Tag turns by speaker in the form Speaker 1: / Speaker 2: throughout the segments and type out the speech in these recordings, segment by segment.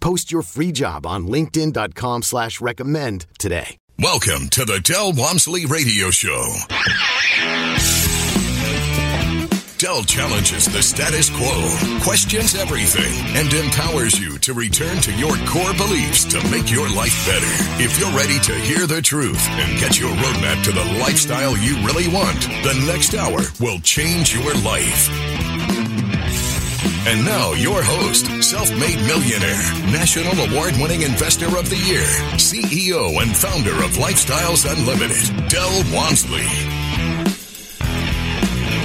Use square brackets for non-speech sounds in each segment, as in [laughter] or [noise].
Speaker 1: Post your free job on linkedin.com slash recommend today.
Speaker 2: Welcome to the Del Walmsley Radio Show. Del challenges the status quo, questions everything, and empowers you to return to your core beliefs to make your life better. If you're ready to hear the truth and get your roadmap to the lifestyle you really want, the next hour will change your life. And now, your host, self made millionaire, national award winning investor of the year, CEO and founder of Lifestyles Unlimited, Del Walmsley.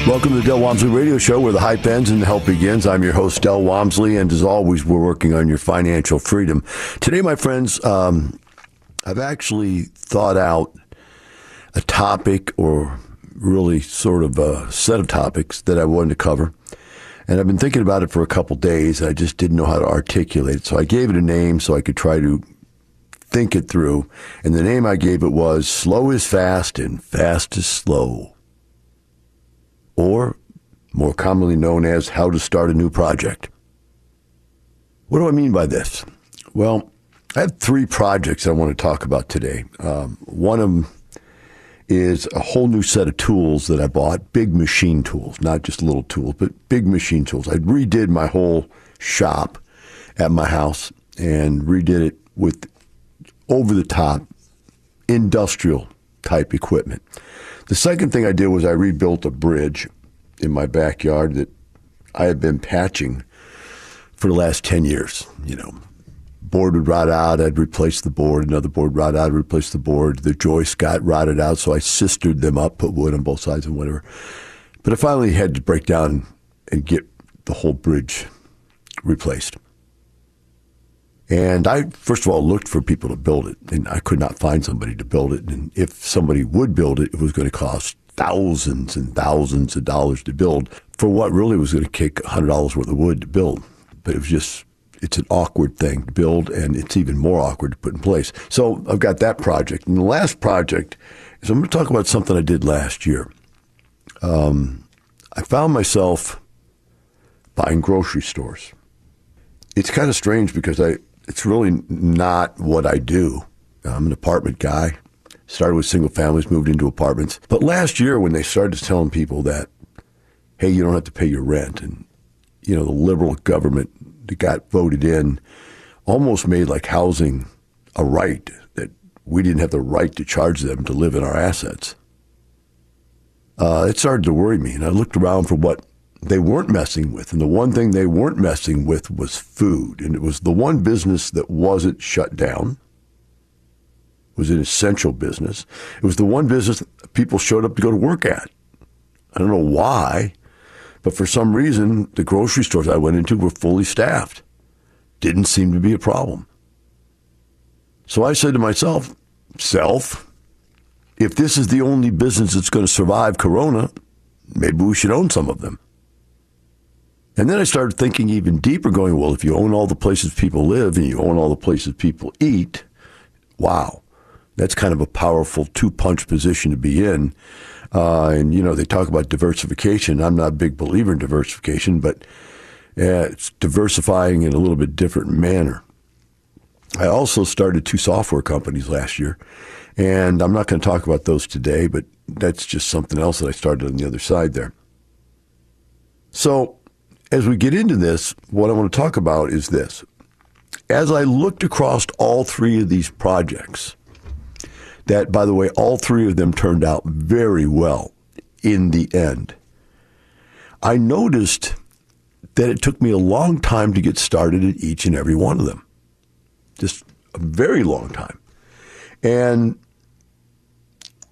Speaker 3: Welcome to the Del Walmsley Radio Show, where the hype ends and the help begins. I'm your host, Del Walmsley, and as always, we're working on your financial freedom. Today, my friends, um, I've actually thought out a topic, or really sort of a set of topics that I wanted to cover. And I've been thinking about it for a couple days. I just didn't know how to articulate it. So I gave it a name so I could try to think it through. And the name I gave it was Slow is Fast and Fast is Slow or more commonly known as how to start a new project. What do I mean by this? Well, I have three projects I want to talk about today. Um, one of them is a whole new set of tools that I bought, big machine tools, not just little tools, but big machine tools. I redid my whole shop at my house and redid it with over the top industrial type equipment. The second thing I did was I rebuilt a bridge in my backyard that I had been patching for the last 10 years. You know, board would rot out, I'd replace the board, another board rot out, I'd replace the board. The joists got rotted out, so I sistered them up, put wood on both sides and whatever. But I finally had to break down and get the whole bridge replaced. And I, first of all, looked for people to build it, and I could not find somebody to build it. And if somebody would build it, it was going to cost thousands and thousands of dollars to build for what really was going to take $100 worth of wood to build. But it was just, it's an awkward thing to build, and it's even more awkward to put in place. So I've got that project. And the last project is I'm going to talk about something I did last year. Um, I found myself buying grocery stores. It's kind of strange because I, it's really not what I do. I'm an apartment guy. Started with single families, moved into apartments. But last year, when they started telling people that, hey, you don't have to pay your rent, and you know the liberal government that got voted in almost made like housing a right that we didn't have the right to charge them to live in our assets. Uh, it started to worry me, and I looked around for what they weren't messing with. And the one thing they weren't messing with was food. And it was the one business that wasn't shut down. It was an essential business. It was the one business people showed up to go to work at. I don't know why, but for some reason, the grocery stores I went into were fully staffed. Didn't seem to be a problem. So I said to myself, self, if this is the only business that's going to survive Corona, maybe we should own some of them. And then I started thinking even deeper, going, well, if you own all the places people live and you own all the places people eat, wow, that's kind of a powerful two punch position to be in. Uh, and, you know, they talk about diversification. I'm not a big believer in diversification, but uh, it's diversifying in a little bit different manner. I also started two software companies last year, and I'm not going to talk about those today, but that's just something else that I started on the other side there. So, as we get into this, what I want to talk about is this. As I looked across all three of these projects, that, by the way, all three of them turned out very well in the end. I noticed that it took me a long time to get started at each and every one of them. Just a very long time. And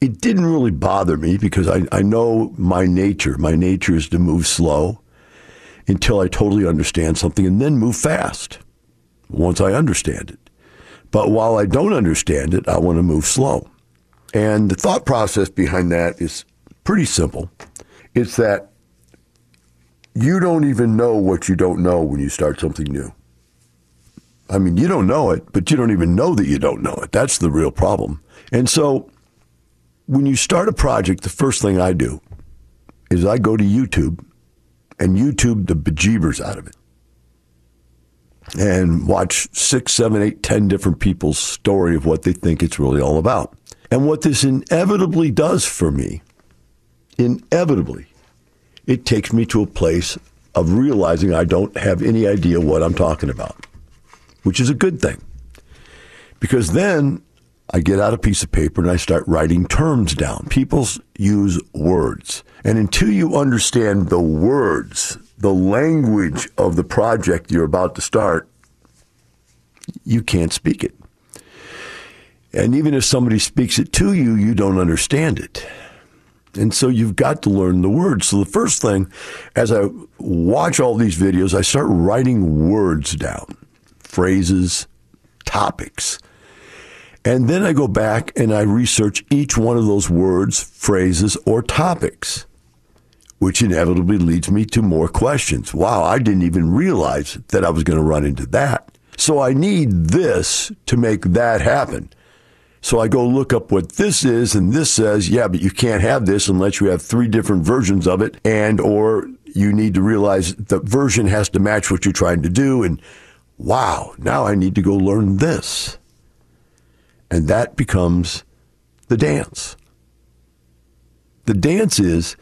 Speaker 3: it didn't really bother me because I, I know my nature. My nature is to move slow until I totally understand something and then move fast once I understand it. But while I don't understand it, I want to move slow. And the thought process behind that is pretty simple. It's that you don't even know what you don't know when you start something new. I mean, you don't know it, but you don't even know that you don't know it. That's the real problem. And so when you start a project, the first thing I do is I go to YouTube and YouTube the bejeebers out of it and watch six, seven, eight, ten different people's story of what they think it's really all about. And what this inevitably does for me, inevitably, it takes me to a place of realizing I don't have any idea what I'm talking about, which is a good thing. Because then I get out a piece of paper and I start writing terms down. People use words. And until you understand the words, the language of the project you're about to start, you can't speak it. And even if somebody speaks it to you, you don't understand it. And so you've got to learn the words. So the first thing, as I watch all these videos, I start writing words down, phrases, topics. And then I go back and I research each one of those words, phrases, or topics, which inevitably leads me to more questions. Wow, I didn't even realize that I was going to run into that. So I need this to make that happen. So I go look up what this is, and this says, yeah, but you can't have this unless you have three different versions of it, and or you need to realize the version has to match what you're trying to do. And wow, now I need to go learn this. And that becomes the dance. The dance is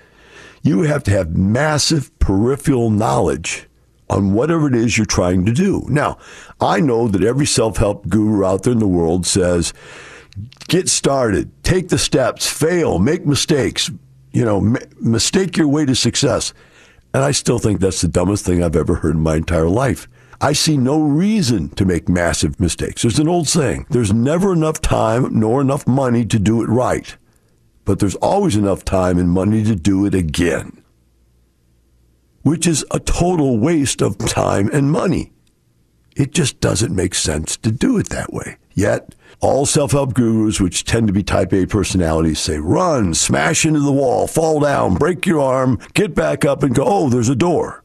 Speaker 3: you have to have massive peripheral knowledge on whatever it is you're trying to do. Now, I know that every self help guru out there in the world says, get started, take the steps, fail, make mistakes, you know, m- mistake your way to success. And I still think that's the dumbest thing I've ever heard in my entire life. I see no reason to make massive mistakes. There's an old saying there's never enough time nor enough money to do it right, but there's always enough time and money to do it again, which is a total waste of time and money. It just doesn't make sense to do it that way. Yet, all self help gurus, which tend to be type A personalities, say run, smash into the wall, fall down, break your arm, get back up, and go, oh, there's a door.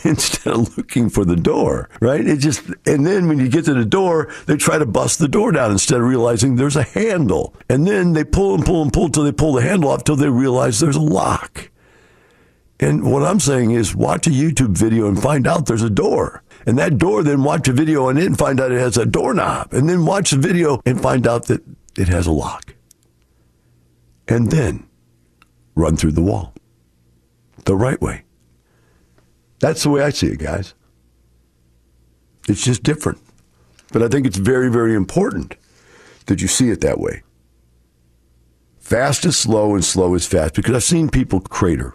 Speaker 3: [laughs] Instead of looking for the door, right? It just, and then when you get to the door, they try to bust the door down instead of realizing there's a handle. And then they pull and pull and pull till they pull the handle off till they realize there's a lock. And what I'm saying is watch a YouTube video and find out there's a door. And that door, then watch a video on it and find out it has a doorknob. And then watch the video and find out that it has a lock. And then run through the wall the right way. That's the way I see it, guys. It's just different. But I think it's very, very important that you see it that way. Fast is slow and slow is fast because I've seen people crater.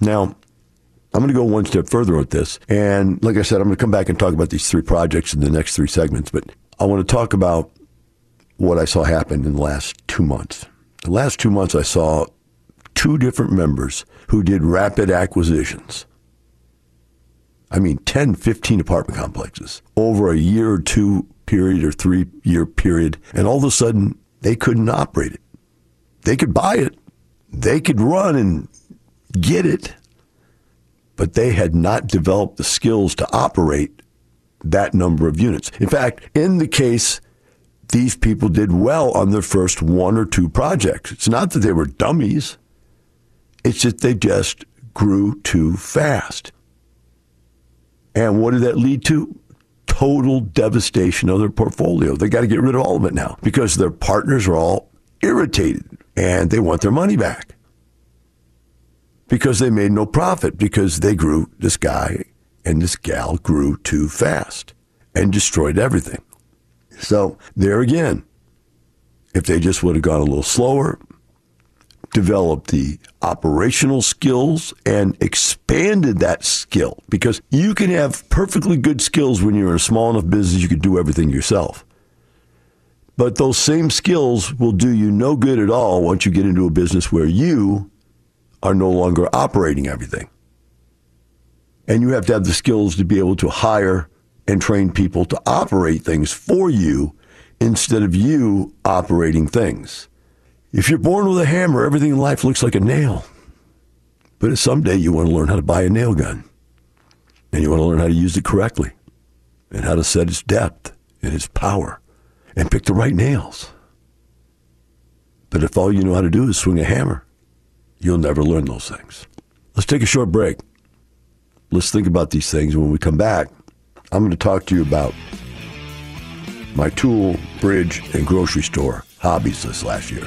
Speaker 3: Now, I'm going to go one step further with this. And like I said, I'm going to come back and talk about these three projects in the next three segments. But I want to talk about what I saw happen in the last two months. The last two months, I saw two different members who did rapid acquisitions. I mean, 10, 15 apartment complexes over a year or two period or three year period. And all of a sudden, they couldn't operate it. They could buy it, they could run and get it, but they had not developed the skills to operate that number of units. In fact, in the case, these people did well on their first one or two projects. It's not that they were dummies, it's that they just grew too fast. And what did that lead to? Total devastation of their portfolio. They got to get rid of all of it now because their partners are all irritated and they want their money back because they made no profit because they grew, this guy and this gal grew too fast and destroyed everything. So there again, if they just would have gone a little slower, developed the operational skills and expanded that skill because you can have perfectly good skills when you're in a small enough business you can do everything yourself. But those same skills will do you no good at all once you get into a business where you are no longer operating everything. And you have to have the skills to be able to hire and train people to operate things for you instead of you operating things. If you're born with a hammer, everything in life looks like a nail. But someday you want to learn how to buy a nail gun. And you want to learn how to use it correctly and how to set its depth and its power and pick the right nails. But if all you know how to do is swing a hammer, you'll never learn those things. Let's take a short break. Let's think about these things. When we come back, I'm going to talk to you about my tool, bridge, and grocery store hobbies this last year.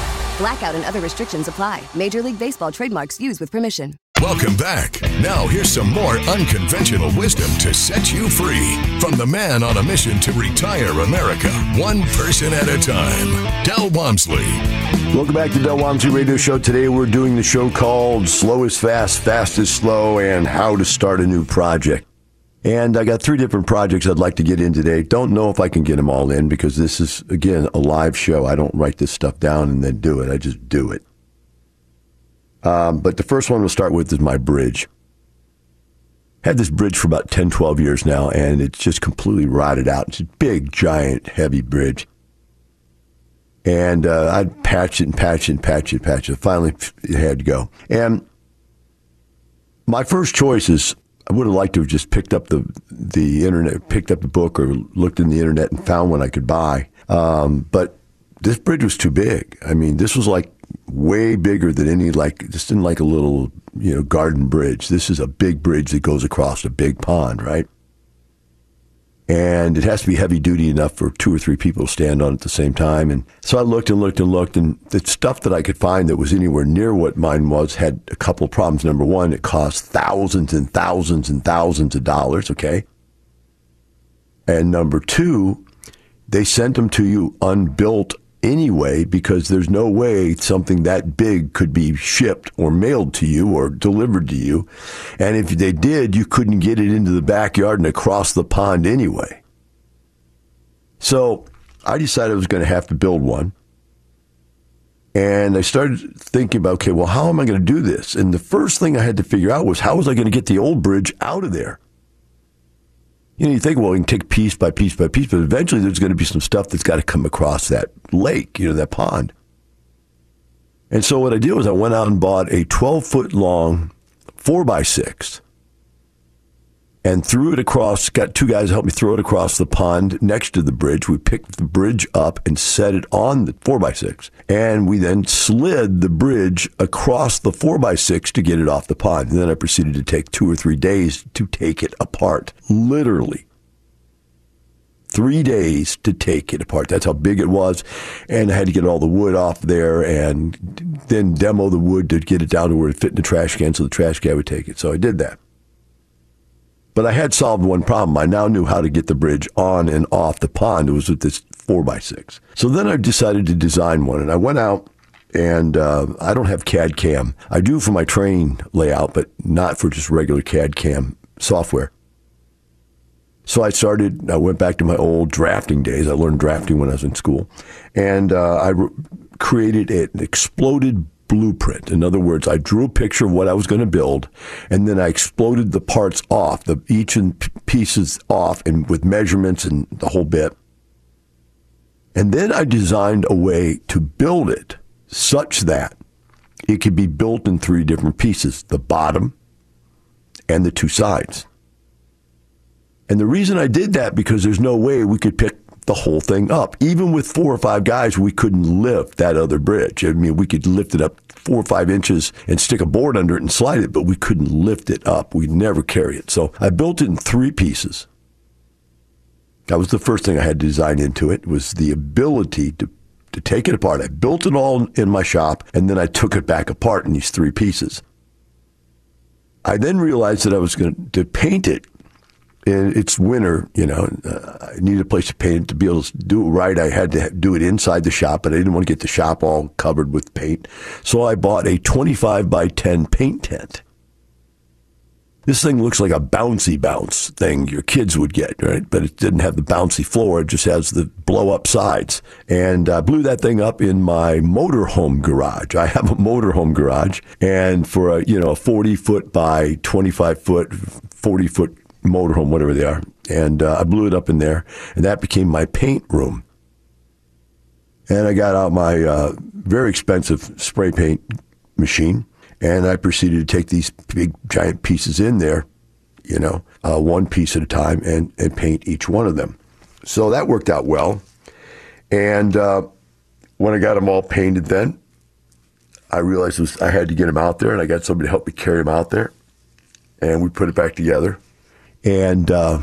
Speaker 4: Blackout and other restrictions apply. Major League Baseball trademarks used with permission.
Speaker 2: Welcome back. Now, here's some more unconventional wisdom to set you free from the man on a mission to retire America, one person at a time. Del Walmsley.
Speaker 3: Welcome back to Del Walmsley Radio Show. Today we're doing the show called Slow is Fast, Fast is Slow, and How to Start a New Project. And I got three different projects I'd like to get in today. Don't know if I can get them all in because this is, again, a live show. I don't write this stuff down and then do it. I just do it. Um, but the first one we'll start with is my bridge. Had this bridge for about 10, 12 years now, and it's just completely rotted out. It's a big, giant, heavy bridge. And uh, I'd patch it and patch it and patch it and patch it. Finally, it had to go. And my first choice is I would have liked to have just picked up the the internet, picked up the book, or looked in the internet and found one I could buy. Um, but this bridge was too big. I mean, this was like way bigger than any like this in like a little you know garden bridge. This is a big bridge that goes across a big pond, right? And it has to be heavy duty enough for two or three people to stand on at the same time. And so I looked and looked and looked, and the stuff that I could find that was anywhere near what mine was had a couple of problems. Number one, it cost thousands and thousands and thousands of dollars, okay? And number two, they sent them to you unbuilt anyway because there's no way something that big could be shipped or mailed to you or delivered to you. And if they did, you couldn't get it into the backyard and across the pond anyway. So I decided I was going to have to build one. And I started thinking about, okay, well, how am I going to do this? And the first thing I had to figure out was how was I going to get the old bridge out of there? You know, you think, well, we can take piece by piece by piece, but eventually there's going to be some stuff that's got to come across that lake, you know, that pond. And so what I did was I went out and bought a 12 foot long four by six and threw it across. Got two guys to help me throw it across the pond next to the bridge. We picked the bridge up and set it on the four by six, and we then slid the bridge across the four by six to get it off the pond. And then I proceeded to take two or three days to take it apart, literally. three days to take it apart. That's how big it was. And I had to get all the wood off there and then demo the wood to get it down to where it fit in the trash can so the trash can would take it. So I did that. But I had solved one problem. I now knew how to get the bridge on and off the pond. It was with this four by six. So then I decided to design one, and I went out and uh, I don't have CAD CAM. I do for my train layout, but not for just regular CAD CAM software. So I started, I went back to my old drafting days. I learned drafting when I was in school. And uh, I re- created an exploded blueprint. In other words, I drew a picture of what I was going to build, and then I exploded the parts off, the each and pieces off, and with measurements and the whole bit. And then I designed a way to build it such that it could be built in three different pieces: the bottom and the two sides. And the reason I did that because there's no way we could pick the whole thing up. Even with four or five guys, we couldn't lift that other bridge. I mean, we could lift it up four or five inches and stick a board under it and slide it, but we couldn't lift it up. We'd never carry it. So I built it in three pieces. That was the first thing I had to design into it was the ability to to take it apart. I built it all in my shop and then I took it back apart in these three pieces. I then realized that I was going to paint it and it's winter, you know. Uh, I needed a place to paint to be able to do it right. I had to do it inside the shop, but I didn't want to get the shop all covered with paint. So I bought a 25 by 10 paint tent. This thing looks like a bouncy bounce thing your kids would get, right? But it didn't have the bouncy floor. It just has the blow up sides. And I blew that thing up in my motorhome garage. I have a motorhome garage. And for a, you know, a 40 foot by 25 foot, 40 foot motorhome, whatever they are. And uh, I blew it up in there, and that became my paint room. And I got out my uh, very expensive spray paint machine, and I proceeded to take these big giant pieces in there, you know, uh, one piece at a time, and, and paint each one of them. So that worked out well. And uh, when I got them all painted, then I realized was, I had to get them out there, and I got somebody to help me carry them out there. And we put it back together. And uh,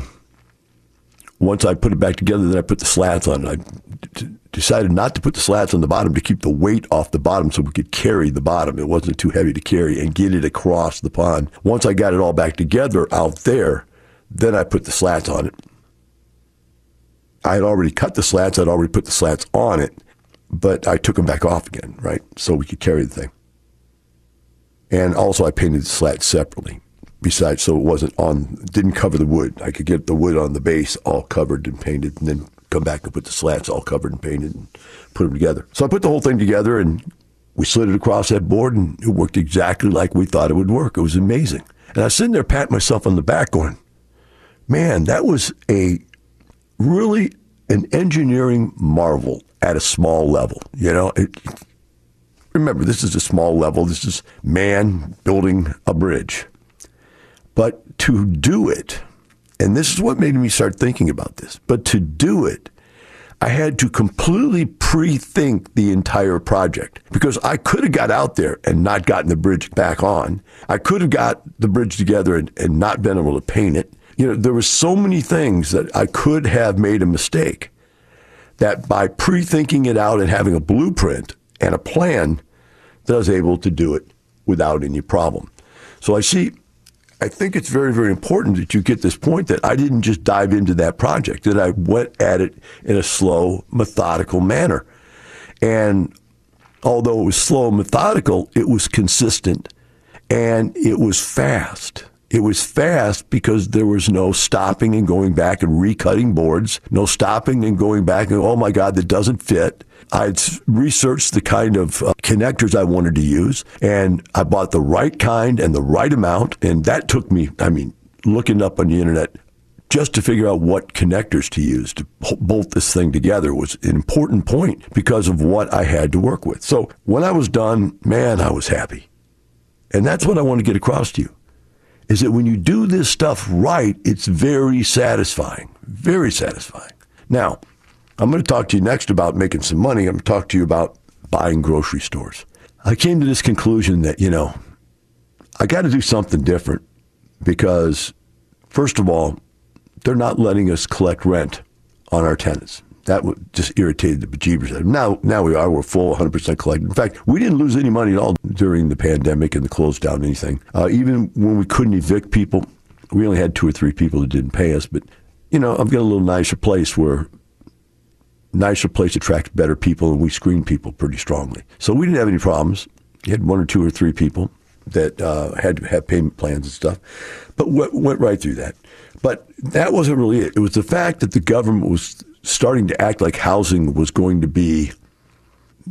Speaker 3: once I put it back together, then I put the slats on. I d- decided not to put the slats on the bottom to keep the weight off the bottom so we could carry the bottom. It wasn't too heavy to carry and get it across the pond. Once I got it all back together out there, then I put the slats on it. I had already cut the slats, I'd already put the slats on it, but I took them back off again, right? So we could carry the thing. And also, I painted the slats separately besides, so it wasn't on, didn't cover the wood. I could get the wood on the base all covered and painted, and then come back and put the slats all covered and painted and put them together. So I put the whole thing together and we slid it across that board, and it worked exactly like we thought it would work. It was amazing. And I was sitting there patting myself on the back, going, "Man, that was a really an engineering marvel at a small level." You know, it, remember this is a small level. This is man building a bridge. But to do it, and this is what made me start thinking about this, but to do it, I had to completely pre-think the entire project because I could have got out there and not gotten the bridge back on. I could have got the bridge together and, and not been able to paint it. You know, there were so many things that I could have made a mistake that by pre-thinking it out and having a blueprint and a plan, that I was able to do it without any problem. So I see I think it's very, very important that you get this point that I didn't just dive into that project, that I went at it in a slow, methodical manner. And although it was slow and methodical, it was consistent and it was fast. It was fast because there was no stopping and going back and recutting boards, no stopping and going back and, oh my God, that doesn't fit. I'd researched the kind of uh, connectors I wanted to use, and I bought the right kind and the right amount. And that took me, I mean, looking up on the internet just to figure out what connectors to use to bolt this thing together was an important point because of what I had to work with. So when I was done, man, I was happy. And that's what I want to get across to you is that when you do this stuff right, it's very satisfying, very satisfying. Now, I'm going to talk to you next about making some money. I'm going to talk to you about buying grocery stores. I came to this conclusion that, you know, I got to do something different because, first of all, they're not letting us collect rent on our tenants. That just irritated the bejeebers. Now, now we are. We're full, 100% collected. In fact, we didn't lose any money at all during the pandemic and the close down anything. Uh, even when we couldn't evict people, we only had two or three people that didn't pay us. But you know, I've got a little nicer place where nicer place attracts better people, and we screen people pretty strongly. So we didn't have any problems. You had one or two or three people that uh, had to have payment plans and stuff, but went, went right through that. But that wasn't really it. It was the fact that the government was starting to act like housing was going to be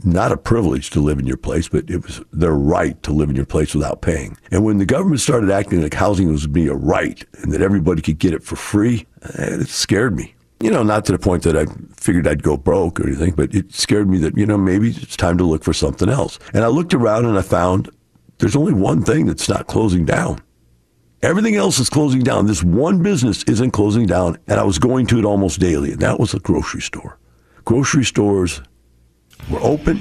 Speaker 3: not a privilege to live in your place, but it was their right to live in your place without paying. And when the government started acting like housing was be a right and that everybody could get it for free, eh, it scared me. You know, not to the point that I figured I'd go broke or anything, but it scared me that, you know, maybe it's time to look for something else. And I looked around and I found there's only one thing that's not closing down. Everything else is closing down. This one business isn't closing down, and I was going to it almost daily, and that was a grocery store. Grocery stores were open,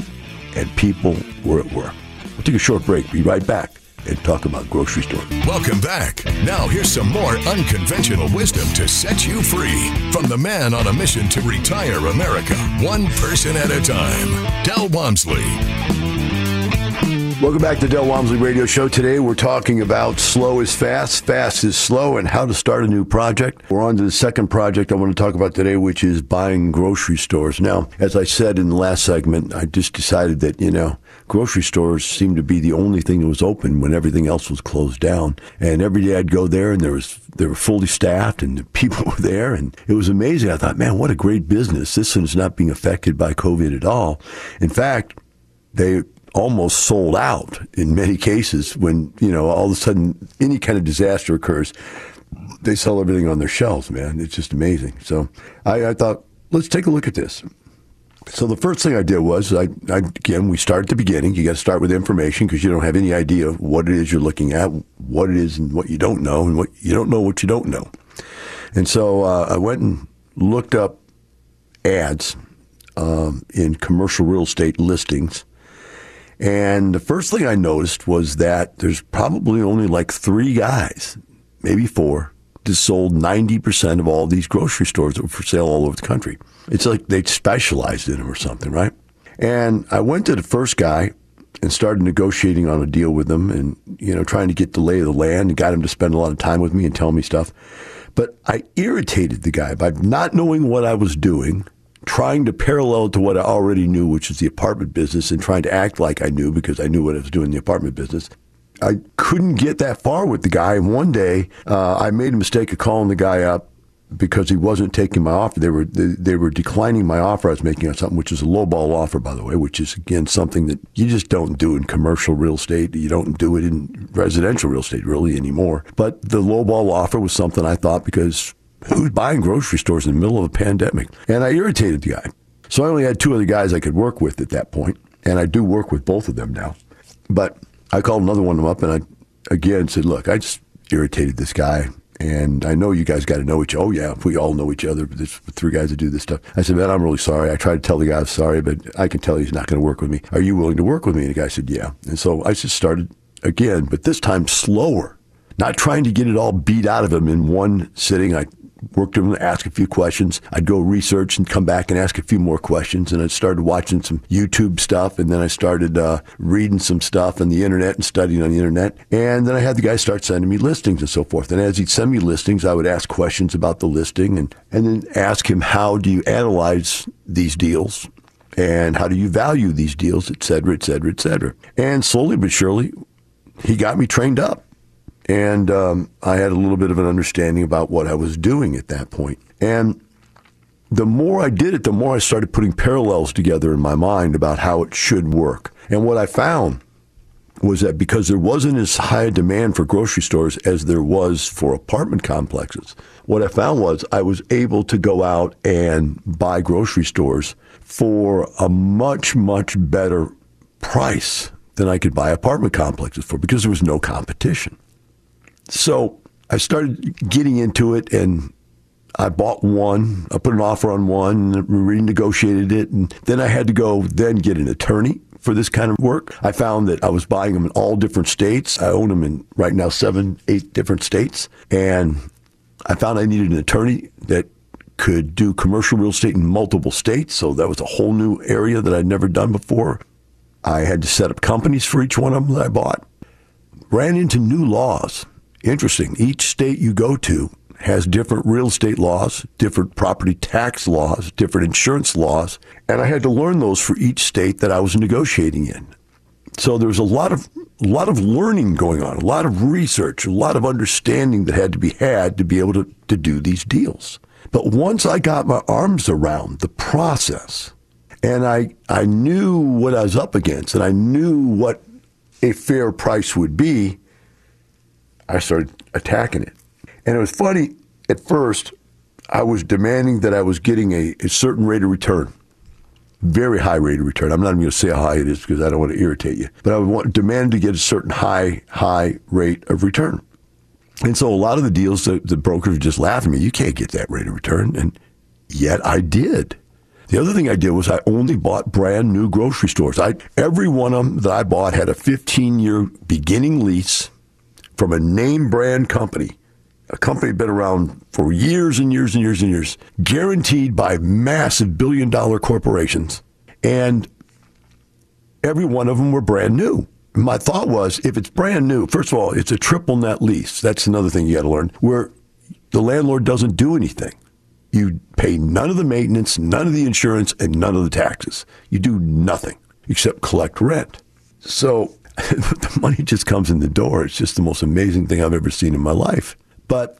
Speaker 3: and people were at work. We'll take a short break, be right back, and talk about grocery stores.
Speaker 2: Welcome back. Now, here's some more unconventional wisdom to set you free from the man on a mission to retire America, one person at a time, Del Walmsley.
Speaker 3: Welcome back to Del Walmsley Radio Show. Today we're talking about slow is fast, fast is slow, and how to start a new project. We're on to the second project I want to talk about today, which is buying grocery stores. Now, as I said in the last segment, I just decided that, you know, grocery stores seemed to be the only thing that was open when everything else was closed down. And every day I'd go there and there was they were fully staffed and the [laughs] people were there and it was amazing. I thought, man, what a great business. This one is not being affected by COVID at all. In fact, they almost sold out in many cases when, you know, all of a sudden any kind of disaster occurs. They sell everything on their shelves, man. It's just amazing. So I, I thought, let's take a look at this. So the first thing I did was, I, I again, we start at the beginning. You got to start with information because you don't have any idea what it is you're looking at, what it is and what you don't know, and what you don't know what you don't know. And so uh, I went and looked up ads um, in commercial real estate listings and the first thing I noticed was that there's probably only like three guys, maybe four, that sold 90% of all these grocery stores that were for sale all over the country. It's like they specialized in them or something, right? And I went to the first guy and started negotiating on a deal with him and, you know, trying to get the lay of the land and got him to spend a lot of time with me and tell me stuff. But I irritated the guy by not knowing what I was doing trying to parallel to what I already knew, which is the apartment business, and trying to act like I knew because I knew what I was doing in the apartment business. I couldn't get that far with the guy. And one day, uh, I made a mistake of calling the guy up because he wasn't taking my offer. They were they, they were declining my offer I was making on something, which is a lowball offer, by the way, which is again something that you just don't do in commercial real estate. You don't do it in residential real estate really anymore. But the lowball offer was something I thought because who's buying grocery stores in the middle of a pandemic? And I irritated the guy. So I only had two other guys I could work with at that point, and I do work with both of them now. But I called another one of them up, and I again said, "Look, I just irritated this guy, and I know you guys got to know each. Oh yeah, we all know each other. There's three guys that do this stuff." I said, "Man, I'm really sorry. I tried to tell the guy I'm sorry, but I can tell he's not going to work with me. Are you willing to work with me?" And the guy said, "Yeah." And so I just started again, but this time slower not trying to get it all beat out of him in one sitting. I worked with him, ask a few questions. I'd go research and come back and ask a few more questions. And I started watching some YouTube stuff, and then I started uh, reading some stuff on the internet and studying on the internet. And then I had the guy start sending me listings and so forth. And as he'd send me listings, I would ask questions about the listing and, and then ask him, how do you analyze these deals? And how do you value these deals, et cetera, et cetera, et cetera. And slowly but surely, he got me trained up. And um, I had a little bit of an understanding about what I was doing at that point. And the more I did it, the more I started putting parallels together in my mind about how it should work. And what I found was that because there wasn't as high a demand for grocery stores as there was for apartment complexes, what I found was I was able to go out and buy grocery stores for a much, much better price than I could buy apartment complexes for because there was no competition. So I started getting into it and I bought one. I put an offer on one, and renegotiated it, and then I had to go then get an attorney for this kind of work. I found that I was buying them in all different states. I own them in right now seven, eight different states, and I found I needed an attorney that could do commercial real estate in multiple states. So that was a whole new area that I'd never done before. I had to set up companies for each one of them that I bought. Ran into new laws. Interesting. Each state you go to has different real estate laws, different property tax laws, different insurance laws, and I had to learn those for each state that I was negotiating in. So there was a lot of a lot of learning going on, a lot of research, a lot of understanding that had to be had to be able to, to do these deals. But once I got my arms around the process and I I knew what I was up against and I knew what a fair price would be, I started attacking it. And it was funny at first, I was demanding that I was getting a, a certain rate of return. Very high rate of return. I'm not even going to say how high it is because I don't want to irritate you. But I would demand to get a certain high, high rate of return. And so a lot of the deals, the, the brokers just laughing at me. You can't get that rate of return. And yet I did. The other thing I did was I only bought brand new grocery stores. I, every one of them that I bought had a 15 year beginning lease from a name brand company a company been around for years and years and years and years, guaranteed by massive billion dollar corporations. And every one of them were brand new. My thought was if it's brand new, first of all, it's a triple net lease. That's another thing you got to learn, where the landlord doesn't do anything. You pay none of the maintenance, none of the insurance, and none of the taxes. You do nothing except collect rent. So [laughs] the money just comes in the door. It's just the most amazing thing I've ever seen in my life. But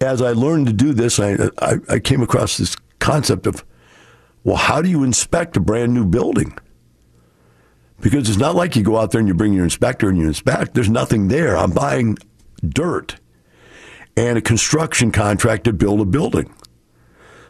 Speaker 3: as I learned to do this, I, I, I came across this concept of, well, how do you inspect a brand new building? Because it's not like you go out there and you bring your inspector and you inspect. There's nothing there. I'm buying dirt and a construction contract to build a building.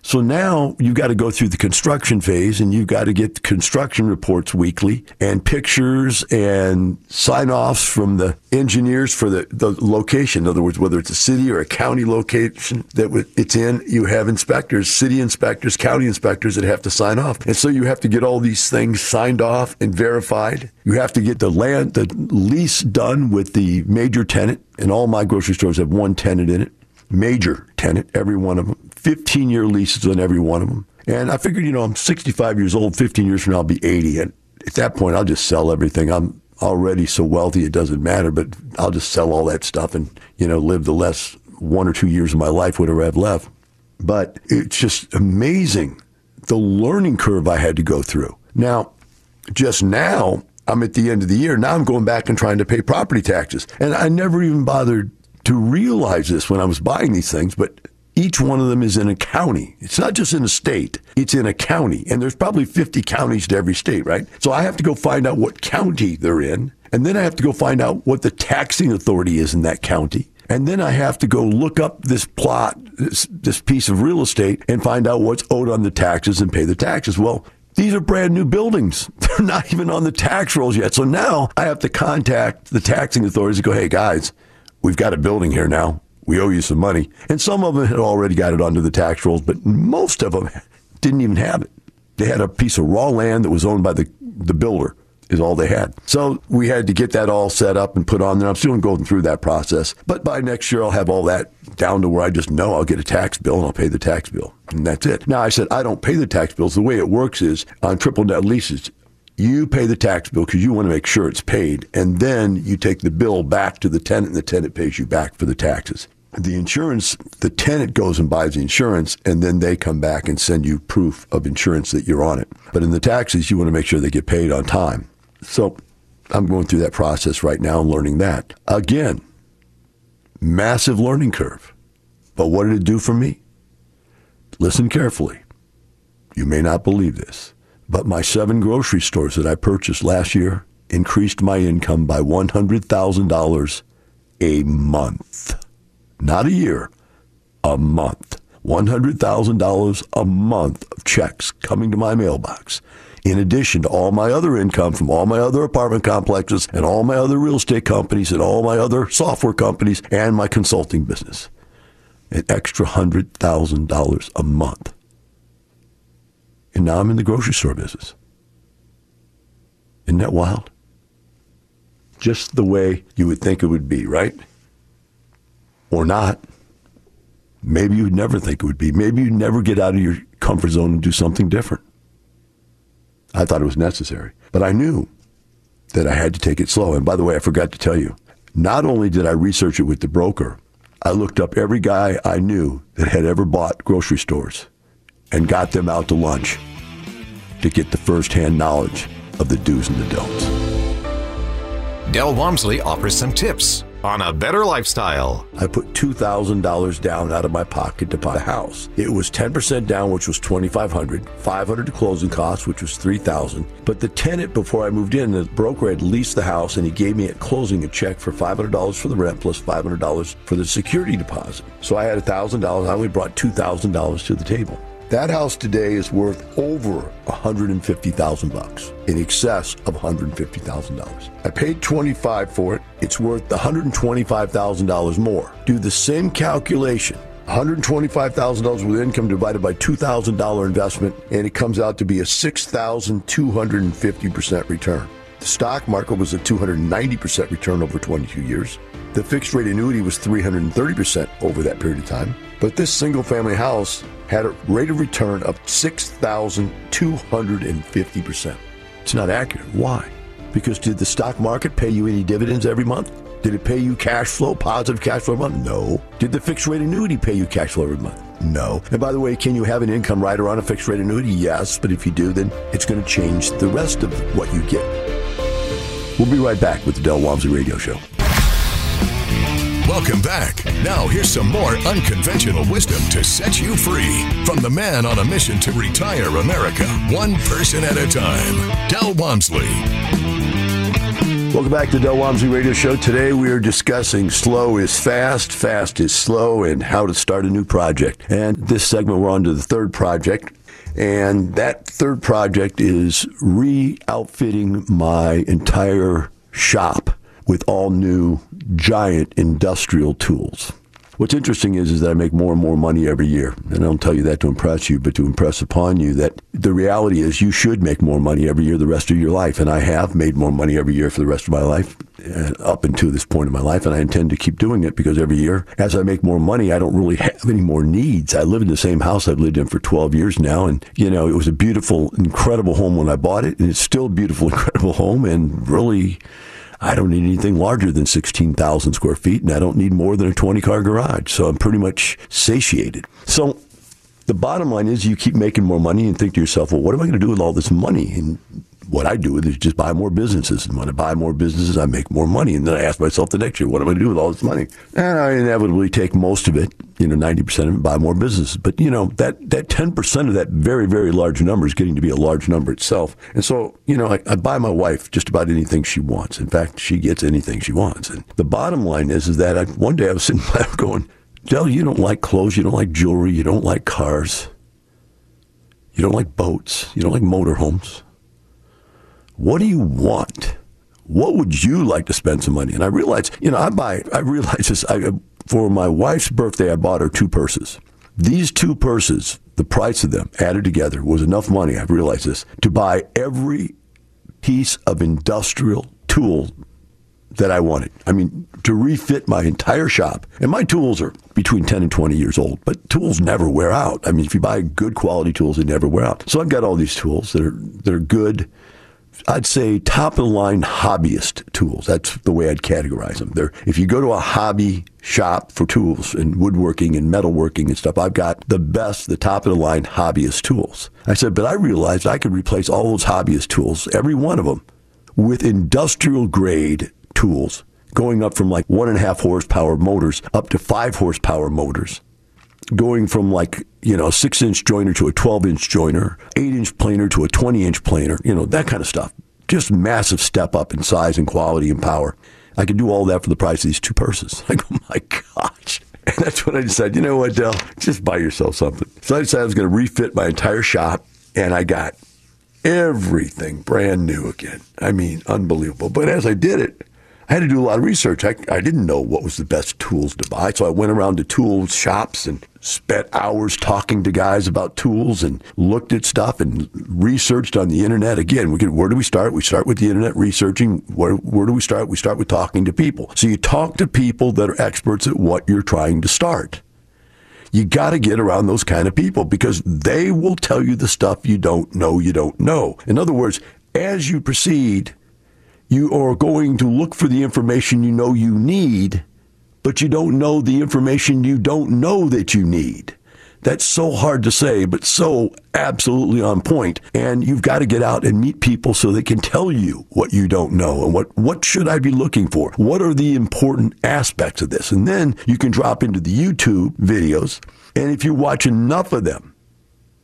Speaker 3: So now you've got to go through the construction phase and you've got to get construction reports weekly and pictures and sign offs from the engineers for the, the location. In other words, whether it's a city or a county location that it's in, you have inspectors, city inspectors, county inspectors that have to sign off. And so you have to get all these things signed off and verified. You have to get the land, the lease done with the major tenant. And all my grocery stores have one tenant in it major tenant, every one of them. 15 year leases on every one of them. And I figured, you know, I'm 65 years old, 15 years from now, I'll be 80. And at that point, I'll just sell everything. I'm already so wealthy, it doesn't matter, but I'll just sell all that stuff and, you know, live the last one or two years of my life, whatever I have left. But it's just amazing the learning curve I had to go through. Now, just now, I'm at the end of the year. Now I'm going back and trying to pay property taxes. And I never even bothered to realize this when I was buying these things, but each one of them is in a county. It's not just in a state, it's in a county. And there's probably 50 counties to every state, right? So I have to go find out what county they're in. And then I have to go find out what the taxing authority is in that county. And then I have to go look up this plot, this, this piece of real estate, and find out what's owed on the taxes and pay the taxes. Well, these are brand new buildings. [laughs] They're not even on the tax rolls yet. So now I have to contact the taxing authorities and go, hey, guys, we've got a building here now. We owe you some money. And some of them had already got it onto the tax rolls, but most of them didn't even have it. They had a piece of raw land that was owned by the, the builder is all they had. So we had to get that all set up and put on there. I'm still going through that process. But by next year, I'll have all that down to where I just know I'll get a tax bill and I'll pay the tax bill. And that's it. Now, I said I don't pay the tax bills. The way it works is on triple net leases, you pay the tax bill because you want to make sure it's paid, and then you take the bill back to the tenant, and the tenant pays you back for the taxes. The insurance, the tenant goes and buys the insurance, and then they come back and send you proof of insurance that you're on it. But in the taxes, you want to make sure they get paid on time. So I'm going through that process right now and learning that. Again, massive learning curve. But what did it do for me? Listen carefully. You may not believe this. But my seven grocery stores that I purchased last year increased my income by $100,000 a month. Not a year, a month. $100,000 a month of checks coming to my mailbox. In addition to all my other income from all my other apartment complexes and all my other real estate companies and all my other software companies and my consulting business. An extra $100,000 a month. Now I'm in the grocery store business. Isn't that wild? Just the way you would think it would be, right? Or not. Maybe you'd never think it would be. Maybe you'd never get out of your comfort zone and do something different. I thought it was necessary. But I knew that I had to take it slow. And by the way, I forgot to tell you, not only did I research it with the broker, I looked up every guy I knew that had ever bought grocery stores and got them out to lunch to get the firsthand knowledge of the do's and the don'ts.
Speaker 5: Del Walmsley offers some tips on a better lifestyle.
Speaker 3: I put $2,000 down out of my pocket to buy a house. It was 10% down, which was 2500 500 to closing costs, which was 3000 But the tenant, before I moved in, the broker had leased the house and he gave me at closing a check for $500 for the rent plus $500 for the security deposit. So I had $1,000. I only brought $2,000 to the table. That house today is worth over 150,000 bucks, in excess of 150,000 dollars. I paid 25 for it. It's worth 125,000 dollars more. Do the same calculation. $125,000 with income divided by $2,000 investment, and it comes out to be a 6,250% return. The stock market was a 290% return over 22 years. The fixed rate annuity was 330% over that period of time. But this single family house had a rate of return of 6,250%. It's not accurate. Why? Because did the stock market pay you any dividends every month? Did it pay you cash flow, positive cash flow every month? No. Did the fixed rate annuity pay you cash flow every month? No. And by the way, can you have an income rider on a fixed rate annuity? Yes. But if you do, then it's going to change the rest of what you get. We'll be right back with the Del Walmsley Radio Show.
Speaker 2: Welcome back. Now, here's some more unconventional wisdom to set you free from the man on a mission to retire America, one person at a time, Del Walmsley.
Speaker 3: Welcome back to the Del Walmsley Radio Show. Today we are discussing slow is fast, fast is slow, and how to start a new project. And this segment, we're on to the third project. And that third project is re outfitting my entire shop with all new giant industrial tools. What's interesting is, is that I make more and more money every year. And I don't tell you that to impress you, but to impress upon you that the reality is you should make more money every year the rest of your life. And I have made more money every year for the rest of my life uh, up until this point in my life. And I intend to keep doing it because every year, as I make more money, I don't really have any more needs. I live in the same house I've lived in for 12 years now. And, you know, it was a beautiful, incredible home when I bought it. And it's still a beautiful, [laughs] incredible home. And really, I don't need anything larger than 16,000 square feet, and I don't need more than a 20 car garage. So I'm pretty much satiated. So the bottom line is you keep making more money and think to yourself, well, what am I going to do with all this money? And what I do is just buy more businesses. And when I buy more businesses, I make more money. And then I ask myself the next year, what am I going to do with all this money? And I inevitably take most of it, you know, 90% of it, buy more businesses. But, you know, that, that 10% of that very, very large number is getting to be a large number itself. And so, you know, I, I buy my wife just about anything she wants. In fact, she gets anything she wants. And the bottom line is, is that I, one day I was [laughs] sitting back going, Del, you don't like clothes, you don't like jewelry, you don't like cars, you don't like boats, you don't like motorhomes. What do you want? What would you like to spend some money? And I realized, you know, I buy, I realized this. I, for my wife's birthday, I bought her two purses. These two purses, the price of them added together was enough money, I've realized this, to buy every piece of industrial tool that I wanted. I mean, to refit my entire shop. And my tools are between 10 and 20 years old, but tools never wear out. I mean, if you buy good quality tools, they never wear out. So I've got all these tools that are, that are good I'd say top of the line hobbyist tools. That's the way I'd categorize them. They're, if you go to a hobby shop for tools and woodworking and metalworking and stuff, I've got the best, the top of the line hobbyist tools. I said, but I realized I could replace all those hobbyist tools, every one of them, with industrial grade tools, going up from like one and a half horsepower motors up to five horsepower motors going from like you know a six inch joiner to a 12 inch joiner eight inch planer to a 20 inch planer you know that kind of stuff. Just massive step up in size and quality and power. I could do all that for the price of these two purses. [laughs] Like oh my gosh. And that's when i decided you know what Del, just buy yourself something. So i decided i was going to refit my entire shop and i got everything brand new again. I mean unbelievable. But as i did it I had to do a lot of research. I, I didn't know what was the best tools to buy. So I went around to tool shops and spent hours talking to guys about tools and looked at stuff and researched on the internet. Again, we get, where do we start? We start with the internet researching. Where, where do we start? We start with talking to people. So you talk to people that are experts at what you're trying to start. You got to get around those kind of people because they will tell you the stuff you don't know you don't know. In other words, as you proceed, you are going to look for the information you know you need, but you don't know the information you don't know that you need. That's so hard to say, but so absolutely on point. And you've got to get out and meet people so they can tell you what you don't know and what, what should I be looking for? What are the important aspects of this? And then you can drop into the YouTube videos. And if you watch enough of them,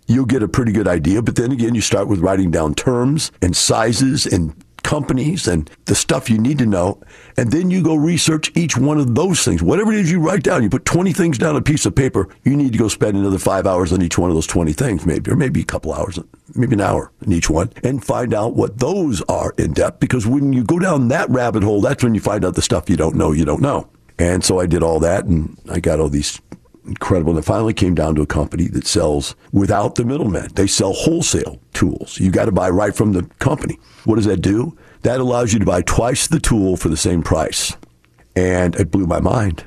Speaker 3: you'll get a pretty good idea. But then again, you start with writing down terms and sizes and companies and the stuff you need to know. And then you go research each one of those things. Whatever it is you write down, you put 20 things down on a piece of paper, you need to go spend another five hours on each one of those 20 things, maybe, or maybe a couple hours, maybe an hour in each one, and find out what those are in depth. Because when you go down that rabbit hole, that's when you find out the stuff you don't know you don't know. And so I did all that and I got all these incredible. And it finally came down to a company that sells without the middleman. They sell wholesale tools. You've got to buy right from the company. What does that do? That allows you to buy twice the tool for the same price. And it blew my mind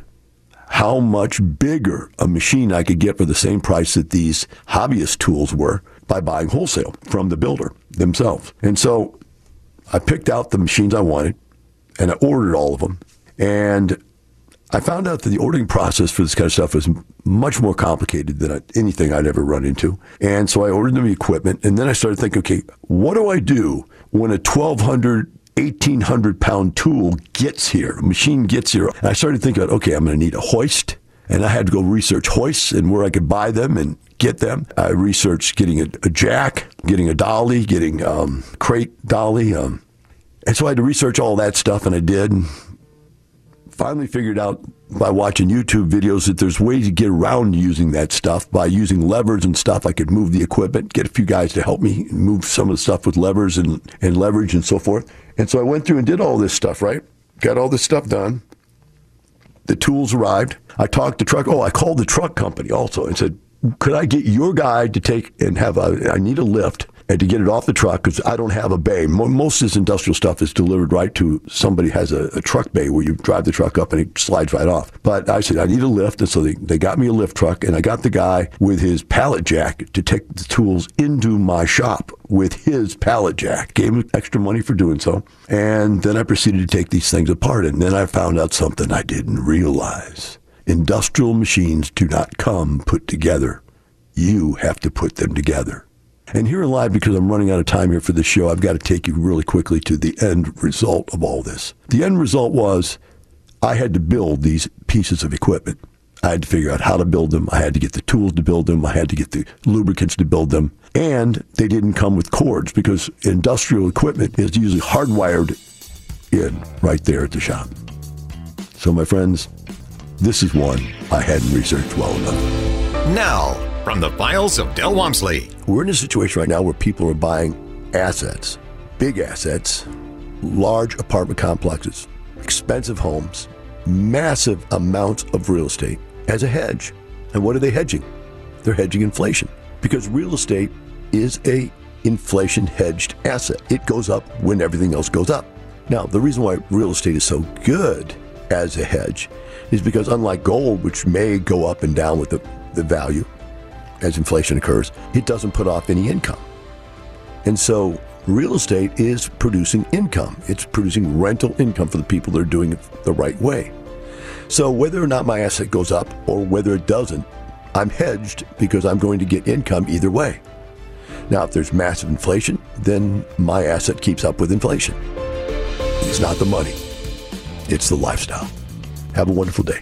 Speaker 3: how much bigger a machine I could get for the same price that these hobbyist tools were by buying wholesale from the builder themselves. And so I picked out the machines I wanted and I ordered all of them. And I found out that the ordering process for this kind of stuff was much more complicated than anything I'd ever run into. And so I ordered them the equipment, and then I started thinking, okay, what do I do when a 1200 1800 pound tool gets here, machine gets here. And I started thinking about, okay, I'm going to need a hoist. And I had to go research hoists and where I could buy them and get them. I researched getting a, a jack, getting a dolly, getting um, crate dolly. Um, and so I had to research all that stuff, and I did. Finally figured out by watching YouTube videos that there's ways to get around using that stuff by using levers and stuff. I could move the equipment, get a few guys to help me move some of the stuff with levers and, and leverage and so forth. And so I went through and did all this stuff, right? Got all this stuff done. The tools arrived. I talked to truck. Oh, I called the truck company also and said, could I get your guy to take and have a, I need a lift and to get it off the truck because I don't have a bay. Most of this industrial stuff is delivered right to somebody has a, a, truck bay where you drive the truck up and it slides right off. But I said, I need a lift. And so they, they got me a lift truck and I got the guy with his pallet jack to take the tools into my shop with his pallet jack. Gave him extra money for doing so. And then I proceeded to take these things apart. And then I found out something I didn't realize. Industrial machines do not come put together. You have to put them together. And here in live, because I'm running out of time here for the show, I've got to take you really quickly to the end result of all this. The end result was I had to build these pieces of equipment. I had to figure out how to build them. I had to get the tools to build them. I had to get the lubricants to build them. And they didn't come with cords because industrial equipment is usually hardwired in right there at the shop. So, my friends, this is one I hadn't researched well enough.
Speaker 5: Now, from the files of Del Walmsley.
Speaker 3: We're in a situation right now where people are buying assets, big assets, large apartment complexes, expensive homes, massive amounts of real estate as a hedge. And what are they hedging? They're hedging inflation because real estate is a inflation hedged asset. It goes up when everything else goes up. Now, the reason why real estate is so good as a hedge is because unlike gold, which may go up and down with the, the value, as inflation occurs, it doesn't put off any income. And so real estate is producing income. It's producing rental income for the people that are doing it the right way. So whether or not my asset goes up or whether it doesn't, I'm hedged because I'm going to get income either way. Now, if there's massive inflation, then my asset keeps up with inflation. It's not the money, it's the lifestyle. Have a wonderful day.